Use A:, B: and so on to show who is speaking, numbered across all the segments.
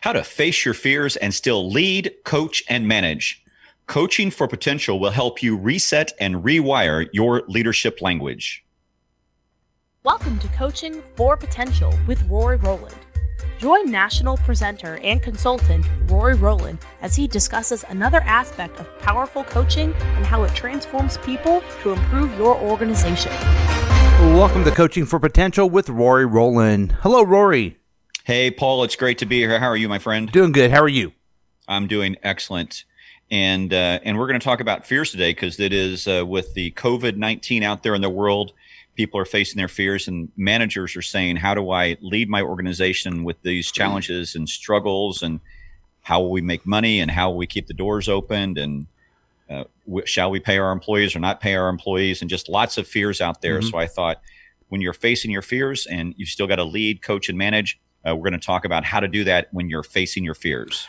A: how to face your fears and still lead, coach, and manage. Coaching for Potential will help you reset and rewire your leadership language.
B: Welcome to Coaching for Potential with Rory Rowland. Join national presenter and consultant Rory Rowland as he discusses another aspect of powerful coaching and how it transforms people to improve your organization.
C: Welcome to Coaching for Potential with Rory Rowland. Hello, Rory.
A: Hey, Paul, it's great to be here. How are you, my friend?
C: Doing good. How are you?
A: I'm doing excellent. And uh, and we're going to talk about fears today because it is uh, with the COVID nineteen out there in the world, people are facing their fears, and managers are saying, "How do I lead my organization with these challenges and struggles? And how will we make money? And how will we keep the doors opened? And uh, w- shall we pay our employees or not pay our employees? And just lots of fears out there.
C: Mhm.
A: So I thought, when you're facing your fears and you've still got to lead, coach, and manage, uh, we're going to talk about how to do that when you're facing your fears.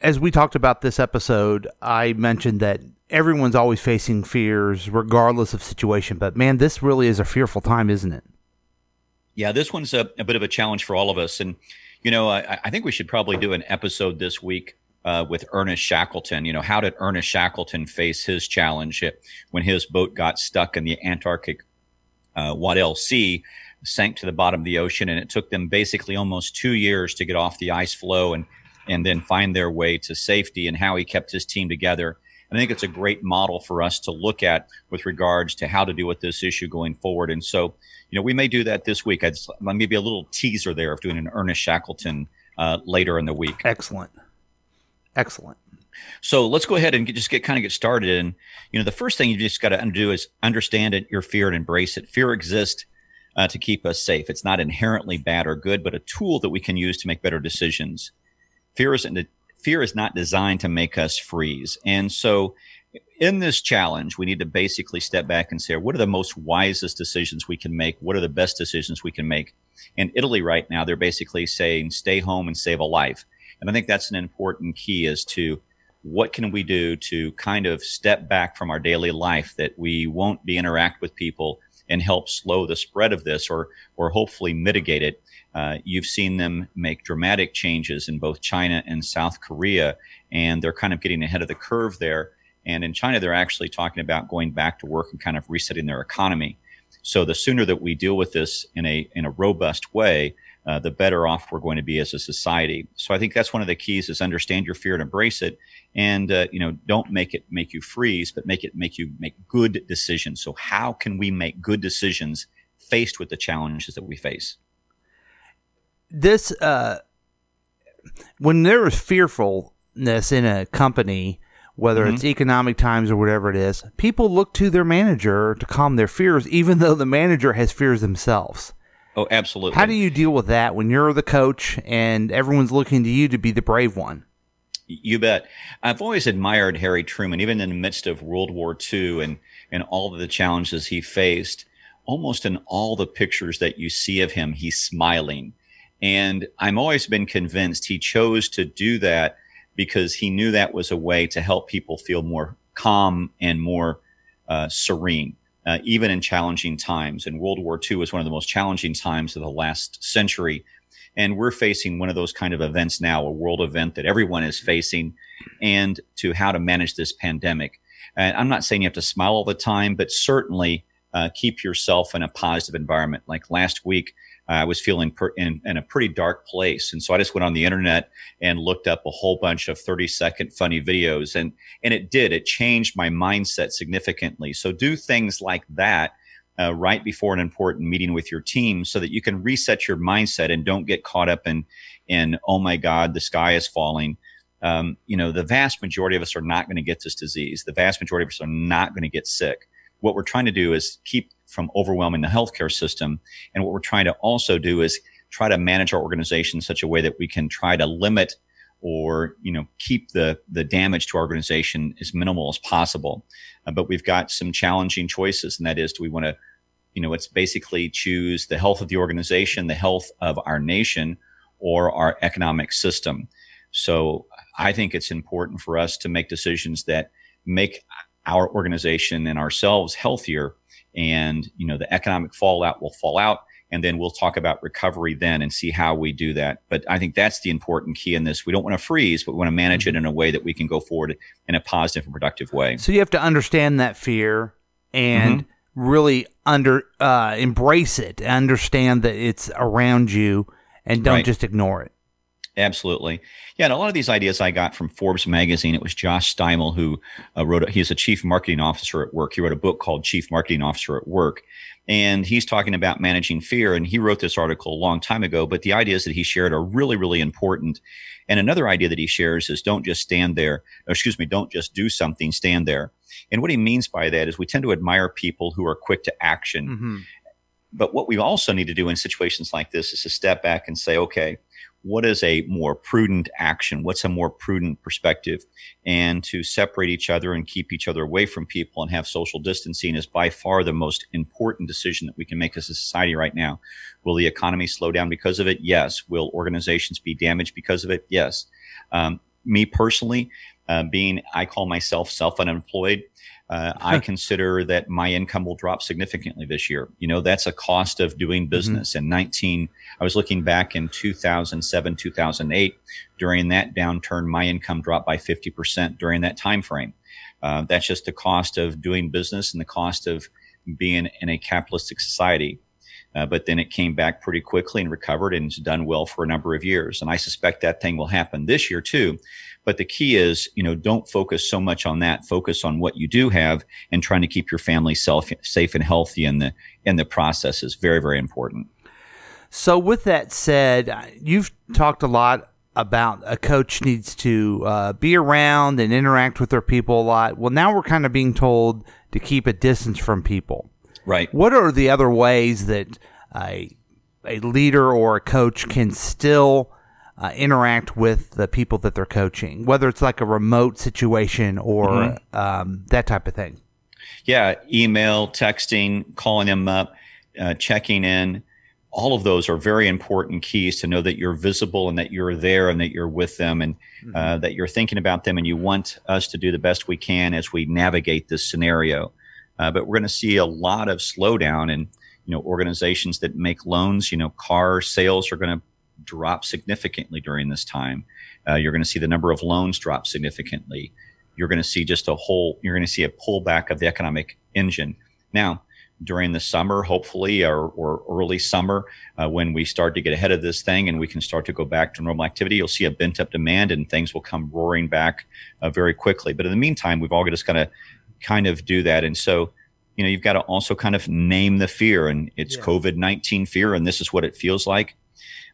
C: As we talked about this episode, I mentioned that everyone's always facing fears, regardless of situation. But man, this really is a fearful time, isn't it?
A: Yeah, this one's a, a bit of a challenge for all of us. And, you know, I, I think we should probably do an episode this week uh, with Ernest Shackleton. You know, how did Ernest Shackleton face his challenge when his boat got stuck in the Antarctic uh, Weddell Sea, sank to the bottom of the ocean, and it took them basically almost two years to get off the ice floe and and then find their way to safety, and how he kept his team together. And I think it's a great model for us to look at with regards to how to deal with this issue going forward. And so, you know, we may do that this week. I'd maybe a little teaser there of doing an Ernest Shackleton uh, later in the week.
C: Excellent. Excellent.
A: So let's go ahead and get, just get kind of get started. And you know, the first thing you just got to do is understand it, your fear, and embrace it. Fear exists uh, to keep us safe. It's not inherently bad or good, but a tool that we can use to make better decisions. Fear isn't fear is not designed to make us freeze. And so, in this challenge, we need to basically step back and say, what are the most wisest decisions we can make? What are the best decisions we can make? In Italy right now, they're basically saying, stay home and save a life. And I think that's an important key as to what can we do to kind of step back from our daily life that we won't be interact with people and help slow the spread of this or or hopefully mitigate it. Uh, you've seen them make dramatic changes in both China and South Korea, and they're kind of getting ahead of the curve there. And in China, they're actually talking about going back to work and kind of resetting their economy. So the sooner that we deal with this in a in a robust way, uh, the better off we're going to be as a society. So I think that's one of the keys: is understand your fear and embrace it, and uh, you know don't make it make you freeze, but make it make you make good decisions. So how can we make good decisions faced with the challenges that we face?
C: This, uh, when there is fearfulness in a company, whether
A: Mhm.
C: it's economic times or whatever it is, people look to their manager to calm their fears, even though the manager has fears themselves.
A: Oh, absolutely.
C: How do you deal with that when you're the coach and everyone's looking to you to be the brave one?
A: You bet. I've always admired Harry Truman, even in the midst of World War II and, and all of the challenges he faced. Almost in all the pictures that you see of him, he's smiling. And I'm always been convinced he chose to do that because he knew that was a way to help people feel more calm and more uh, serene, uh, even in challenging times. And World War II was one of the most challenging times of the last century. And we're facing one of those kind of events now, a world event that everyone is facing, and to how to manage this pandemic. And I'm not saying you have to smile all the time, but certainly uh, keep yourself in a positive environment. Like last week, I was feeling per- in, in a pretty dark place. And so I just went on the internet and looked up a whole bunch of 30 second funny videos. And, and it did, it changed my mindset significantly. So do things like that uh, right before an important meeting with your team so that you can reset your mindset and don't get caught up in, in, oh my God, the sky is falling. Um, you know, the vast majority of us are not going to get this disease. The vast majority of us are not going to get sick. What we're trying to do is keep from overwhelming the healthcare system. And what we're trying to also do is try to manage our organization in such a way that we can try to limit or you know keep the the damage to our organization as minimal as possible. Uh, but we've got some challenging choices, and that is, do we want to, you know, it's basically choose the health of the organization, the health of our nation, or our economic system. So I think it's important for us to make decisions that make our organization and ourselves healthier and you know the economic fallout will fall out and then we'll talk about recovery then and see how we do that. But I think that's the important key in this. We don't want to freeze, but we want to manage it mm-hmm. in a way that we can go forward in a positive and productive way.
C: So you have to understand that fear and mm-hmm. really under uh, embrace it, understand that it's around you, and don't right. just ignore it.
A: Absolutely. Yeah, and a lot of these ideas I got from Forbes magazine. It was Josh Steimle who uh, wrote. A, he's a chief marketing officer at work. He wrote a book called Chief Marketing Officer at Work, and he's talking about managing fear. And he wrote this article a long time ago, but the ideas that he shared are really, really important. And another idea that he shares is don't just stand there. excuse me, don't just do something, stand there. And what he means by that is we tend to admire people who are quick to action. Mm-hmm. But what we also need to do in situations like this is to step back and say, okay, what is a more prudent action? What's a more prudent perspective? And to separate each other and keep each other away from people and have social distancing is by far the most important decision that we can make as a society right now. Will the economy slow down because of it? Yes. Will organizations be damaged because of it? Yes. Um, me personally, uh, being I call myself self unemployed, uh, I consider that my income will drop significantly this year. You know, that's a cost of doing mm-hmm. business. Mm-hmm. In 19, I was looking back in 2007, 2008. During that downturn, my income dropped by 50% during that time frame. Uh, that's just the cost of doing business and the cost of being in a capitalistic society. Uh, but then it came back pretty quickly and recovered and has done well for a number of years. And I suspect that thing will happen this year too. But the key is, you know, don't focus so much on that. Focus on what you do have and trying to keep your family self, safe and healthy in the in the process is very, very important.
C: So, with that said, you've talked a lot about a coach needs to uh, be around and interact with their people a lot. Well, now we're kind of being told to keep a distance from people.
A: Right.
C: What are the other ways that a a leader or a coach can still uh, interact with the people that they're coaching, whether it's like a remote situation or mm-hmm. um, that type of thing?
A: Yeah, email, texting, calling them up, uh, checking in. All of those are very important keys to know that you're visible and that you're there and that you're with them and mm-hmm. uh, that you're thinking about them and you want us to do the best we can as we navigate this scenario. Uh, but we're going to see a lot of slowdown in you know organizations that make loans. You know, car sales are going to drop significantly during this time. Uh, you're going to see the number of loans drop significantly. You're going to see just a whole. You're going to see a pullback of the economic engine. Now, during the summer, hopefully, or, or early summer, uh, when we start to get ahead of this thing and we can start to go back to normal activity, you'll see a bent up demand and things will come roaring back uh, very quickly. But in the meantime, we've all just got to kind of do that. And so, you know, you've got to also kind of name the fear and it's yeah. COVID 19 fear and this is what it feels like.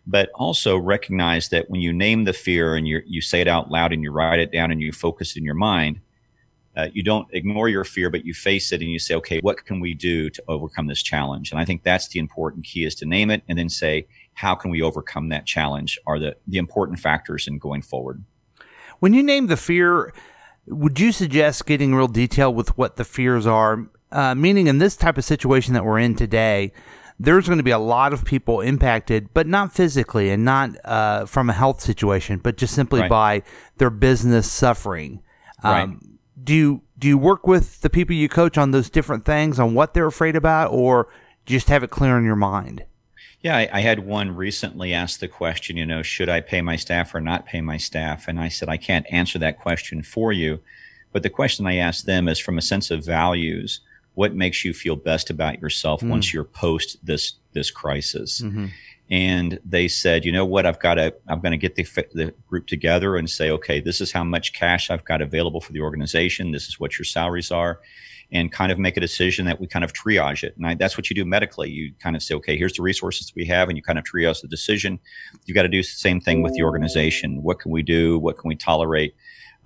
A: But also recognize that when you name the fear and you you say it out loud and you write it down and you focus in your mind, uh, you don't ignore your fear, but you face it and you say, okay, what can we do to overcome this challenge? And I think that's the important key is to name it and then say, how can we overcome that challenge are the, the important factors in going forward.
C: When you name the fear, would you suggest getting real detail with what the fears are? Uh, meaning, in this type of situation that we're in today, there's going to be a lot of people impacted, but not physically and not uh, from a health situation, but just simply right. by their business suffering. Um, right. Do you do you work with the people you coach on those different things on what they're afraid about, or just have it clear in your mind?
A: Yeah, I, I, had one recently ask the question, you know, should I pay my staff or not pay my staff? And I said, I can't answer that question for you. But the question I asked them is from a sense of values, what makes you feel best about yourself mm. once you're post this this crisis? Mm-hmm. And they said, you know what, I've got to, I'm going to get the, the group together and say, okay, this is how much cash I've got available for the organization. This is what your salaries are and kind of make a decision that we kind of triage it. And I, that's what you do medically. You kind of say, okay, here's the resources we have, and you kind of triage the decision. You got to do the same thing with the organization. What can we do? What can we tolerate?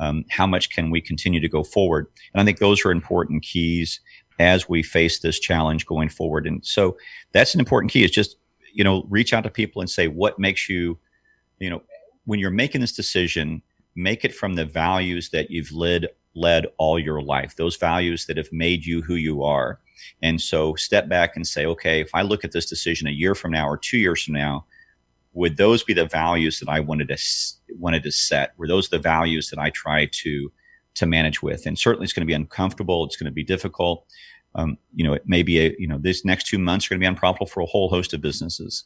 A: Um, how much can we continue to go forward? And I think those are important keys as we face this challenge going forward. And so that's an important key is just, you know, reach out to people and say, what makes you, you know, when you're making this decision, make it from the values that you've led led all your life, those values that have made you who you are. And so step back and say, okay, if I look at this decision a year from now or two years from now, would those be the values that I wanted to wanted to set? Were those the values that I try to to manage with? And certainly, it's going to be uncomfortable. It's going to be difficult. um, you know, it may be a, you know, these next two months are going to be unprofitable for a whole host of businesses.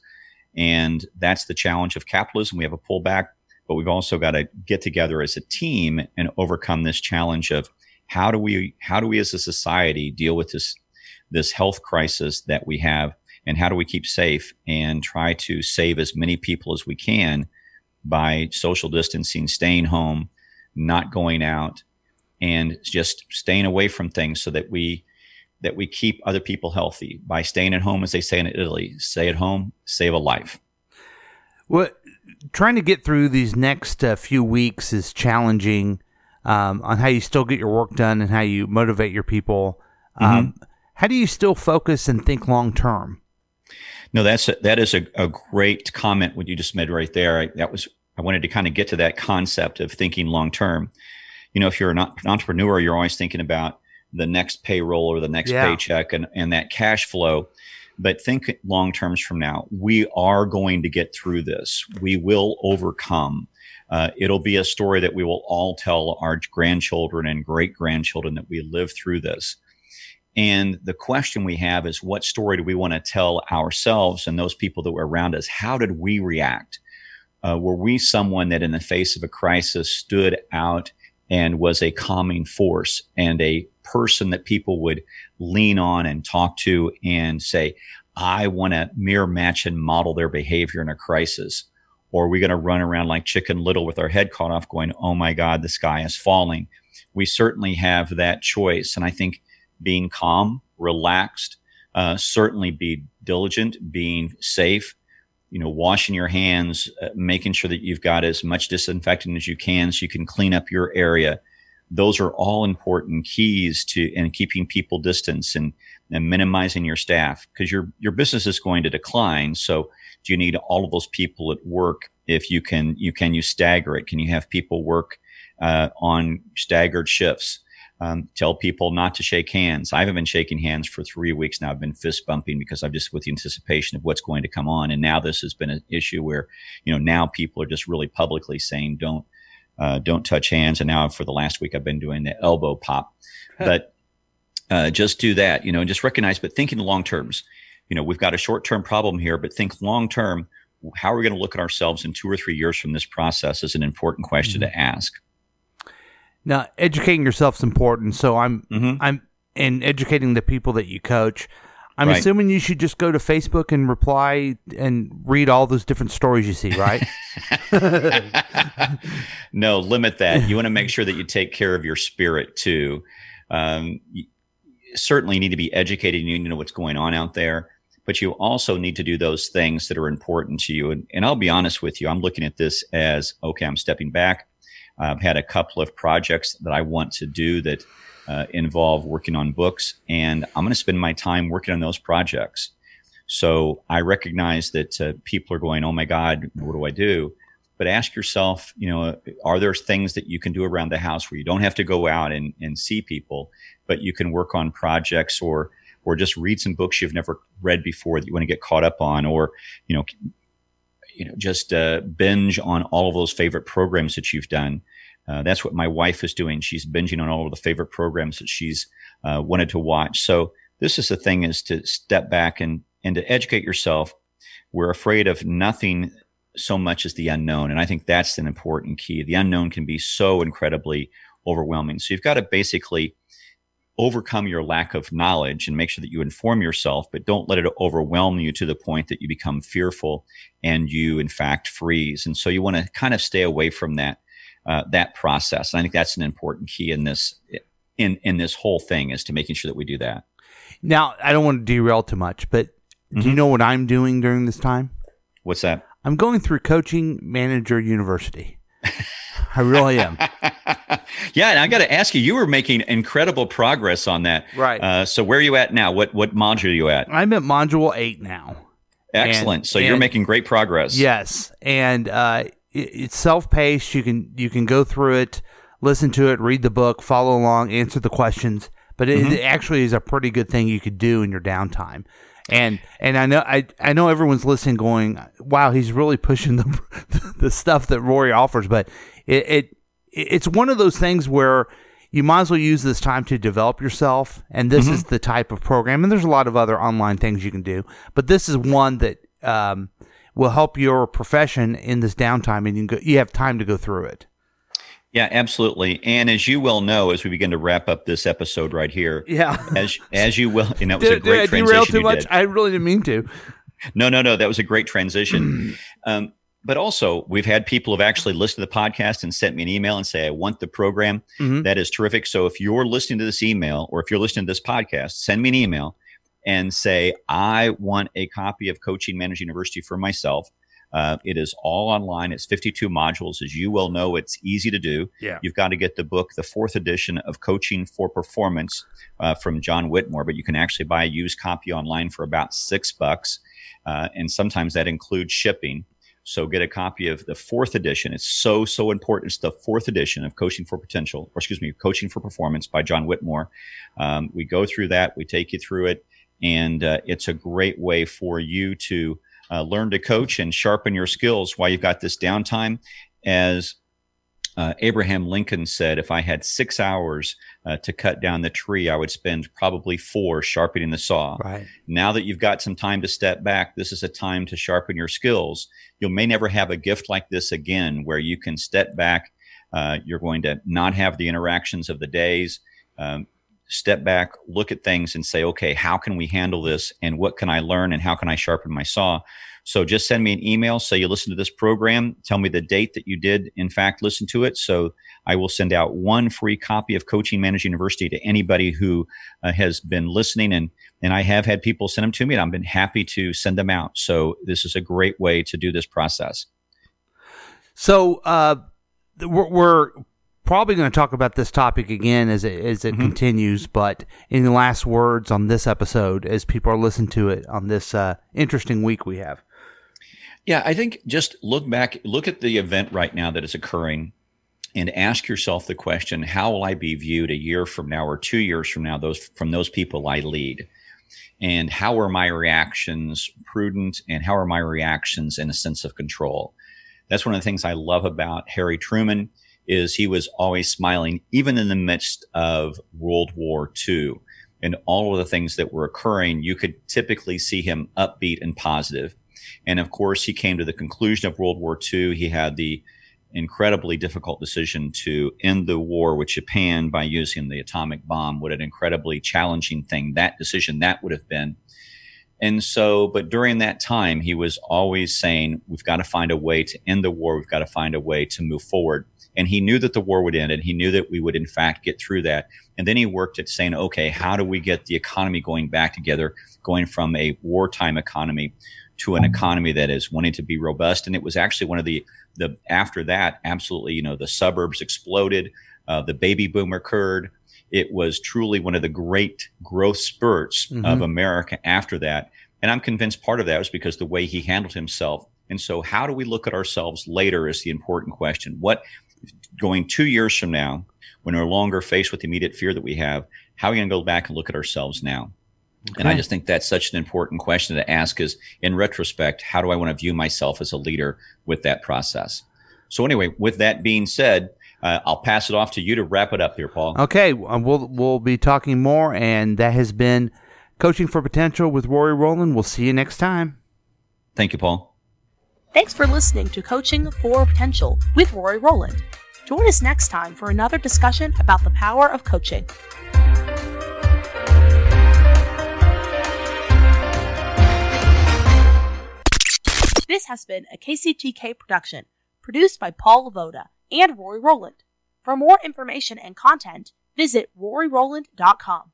A: And that's the challenge of capitalism. We have a pullback, but we've also got to get together as a team and overcome this challenge of how do we, how do we as a society deal with this, this health crisis that we have and how do we keep safe and try to save as many people as we can by social distancing, staying home, not going out, and just staying away from things so that we that we keep other people healthy by staying at home, as they say in Italy. Stay at home, save a life.
C: Well, trying to get through these next uh, few weeks is challenging um, on how you still get your work done and how you motivate your people. Um, mm-hmm. How do you still focus and think long term?
A: No, that's a, that is a, a great comment. What you just made right there. I, that was I wanted to kind of get to that concept of thinking long term. You know, if you're an entrepreneur, you're always thinking about the next payroll or the next yeah. paycheck and, and that cash flow. But think long terms from now. We are going to get through this. We will overcome. Uh, it'll be a story that we will all tell our grandchildren and great grandchildren that we lived through this. And the question we have is what story do we want to tell ourselves and those people that were around us? How did we react? Uh, were we someone that in the face of a crisis stood out and was a calming force and a person that people would lean on and talk to and say, I want to mirror match and model their behavior in a crisis? Or are we going to run around like chicken little with our head caught off going, Oh my God, the sky is falling? We certainly have that choice. And I think being calm, relaxed, uh, certainly be diligent, being safe, you know, washing your hands, uh, making sure that you've got as much disinfectant as you can so you can clean up your area. Those are all important keys to and keeping people distance and, and minimizing your staff because your your business is going to decline. So do you need all of those people at work? If you can, you can you stagger it? Can you have people work uh, on staggered shifts? Um, tell people not to shake hands. I haven't been shaking hands for three weeks now. I've been fist bumping because I'm just with the anticipation of what's going to come on. And now this has been an issue where, you know, now people are just really publicly saying don't uh, don't touch hands. And now for the last week, I've been doing the elbow pop. but uh, just do that. You know, and just recognize, but think in long terms. You know, we've got a short term problem here, but think long term. How are we going to look at ourselves in two or three years from this process is an important question mm-hmm. to ask.
C: Now, educating yourself is important. So I'm mm-hmm. I'm and educating the people that you coach. I'm right. assuming you should just go to Facebook and reply and read all those different stories you see, right?
A: no, limit that. You want to make sure that you take care of your spirit too. Um, you certainly need to be educated and you need to know what's going on out there, but you also need to do those things that are important to you. And, and I'll be honest with you, I'm looking at this as okay, I'm stepping back. I've had a couple of projects that I want to do that uh, involve working on books, and I'm going to spend my time working on those projects. So I recognize that uh, people are going, "Oh my God, what do I do?" But ask yourself, you know, are there things that you can do around the house where you don't have to go out and, and see people, but you can work on projects or or just read some books you've never read before that you want to get caught up on, or you know, you know, just uh, binge on all of those favorite programs that you've done. Uh, that's what my wife is doing. She's binging on all of the favorite programs that she's uh, wanted to watch. So this is the thing: is to step back and and to educate yourself. We're afraid of nothing so much as the unknown, and I think that's an important key. The unknown can be so incredibly overwhelming. So you've got to basically overcome your lack of knowledge and make sure that you inform yourself, but don't let it overwhelm you to the point that you become fearful and you, in fact, freeze. And so you want to kind of stay away from that uh, that process. And I think that's an important key in this in in this whole thing is to making sure that we do that.
C: Now, I don't want to derail too much, but mm-hmm. do you mm-hmm. know what I'm doing during this time?
A: What's that?
C: I'm going through Coaching Manager University. I really am.
A: yeah, and I got to ask you, you were making incredible progress on that.
C: Right.
A: Uh, so where are you at now? What what module are you at?
C: I'm at module eight now.
A: Excellent. And, so you're making great progress.
C: Yes, and uh, it, it's self paced. You can you can go through it, listen to it, read the book, follow along, answer the questions. But it, mm-hmm. it actually is a pretty good thing you could do in your downtime. And and I know I I know everyone's listening, going, "Wow, he's really pushing the the stuff that Rory offers." But it, it it's one of those things where you might as well use this time to develop yourself. And this is the type of program. And there's a lot of other online things you can do, but this is one that um, will help your profession in this downtime, and you, go, you have time to go through it.
A: Yeah, absolutely. And as you well know, as we begin to wrap up this episode right here,
C: Yeah.
A: as as you will, and that was a
C: Did,
A: great
C: did I derail
A: transition
C: too much?
A: did.
C: I really didn't mean to.
A: No, no, no. That was a great transition. um, but also, we've had people have actually listened to the podcast and sent me an email and say, I want the program.
C: Mhm.
A: That is terrific. So if you're listening to this email or if you're listening to this podcast, send me an email and say, I want a copy of Coaching Managed University for myself. Uh, it is all online. It's 52 modules. As you well know, it's easy to do.
C: Yeah.
A: You've got to get the book, the fourth edition of Coaching for Performance uh, from John Whitmore, but you can actually buy a used copy online for about six bucks. Uh, and sometimes that includes shipping. So get a copy of the fourth edition. It's so, so important. It's the fourth edition of Coaching for Potential, or excuse me, Coaching for Performance by John Whitmore. Um, we go through that, we take you through it, and uh, it's a great way for you to uh, learn to coach and sharpen your skills while you've got this downtime. As uh, Abraham Lincoln said, if I had six hours uh, to cut down the tree, I would spend probably four sharpening the saw.
C: Right.
A: Now that you've got some time to step back, this is a time to sharpen your skills. You may never have a gift like this again where you can step back. Uh, you're going to not have the interactions of the days. Um, step back, look at things and say, okay, how can we handle this? And what can I learn? And how can I sharpen my saw? So just send me an email. Say you listen to this program. Tell me the date that you did, in fact, listen to it. So I will send out one free copy of Coaching Managed University to anybody who uh, has been listening. And, and I have had people send them to me and I've been happy to send them out. So this is a great way to do this process.
C: So uh, we're, we're probably going to talk about this topic again as it as it continues. But any last words on this episode as people are listening to it on this uh, interesting week we have?
A: Yeah, I think just look back, look at the event right now that is occurring and ask yourself the question, how will I be viewed a year from now or two years from now, those from those people I lead? And how are my reactions prudent and how are my reactions in a sense of control? That's one of the things I love about Harry Truman is he was always smiling, even in the midst of World War II and all of the things that were occurring. You could typically see him upbeat and positive. And of course, he came to the conclusion of World War II. He had the incredibly difficult decision to end the war with Japan by using the atomic bomb. What an incredibly challenging thing that decision that would have been. And so, but during that time, he was always saying, we've got to find a way to end the war. We've got to find a way to move forward. And he knew that the war would end and he knew that we would, in fact, get through that. And then he worked at saying, okay, how do we get the economy going back together, going from a wartime economy to an economy that is wanting to be robust? And it was actually one of the, the after that, absolutely, you know, the suburbs exploded, uh, the baby boom occurred. It was truly one of the great growth spurts of
C: Mhm.
A: America after that. And I'm convinced part of that was because the way he handled himself. And so, how do we look at ourselves later is the important question. What, going two years from now, when we're no longer faced with the immediate fear that we have, how are we going to go back and look at ourselves now? And I just think that's such an important question to ask is in retrospect, how do I want to view myself as a leader with that process? So, anyway, with that being said, uh, I'll pass it off to you to wrap it up here, Paul.
C: Okay, uh, we'll we'll be talking more, and that has been coaching for potential with Rory Rowland. We'll see you next time.
A: Thank you, Paul.
B: Thanks for listening to Coaching for Potential with Rory Rowland. Join us next time for another discussion about the power of coaching. This has been a KCTK production, produced by Paul Lavoda and Rory Rowland. For more information and content, visit roryrowland.com.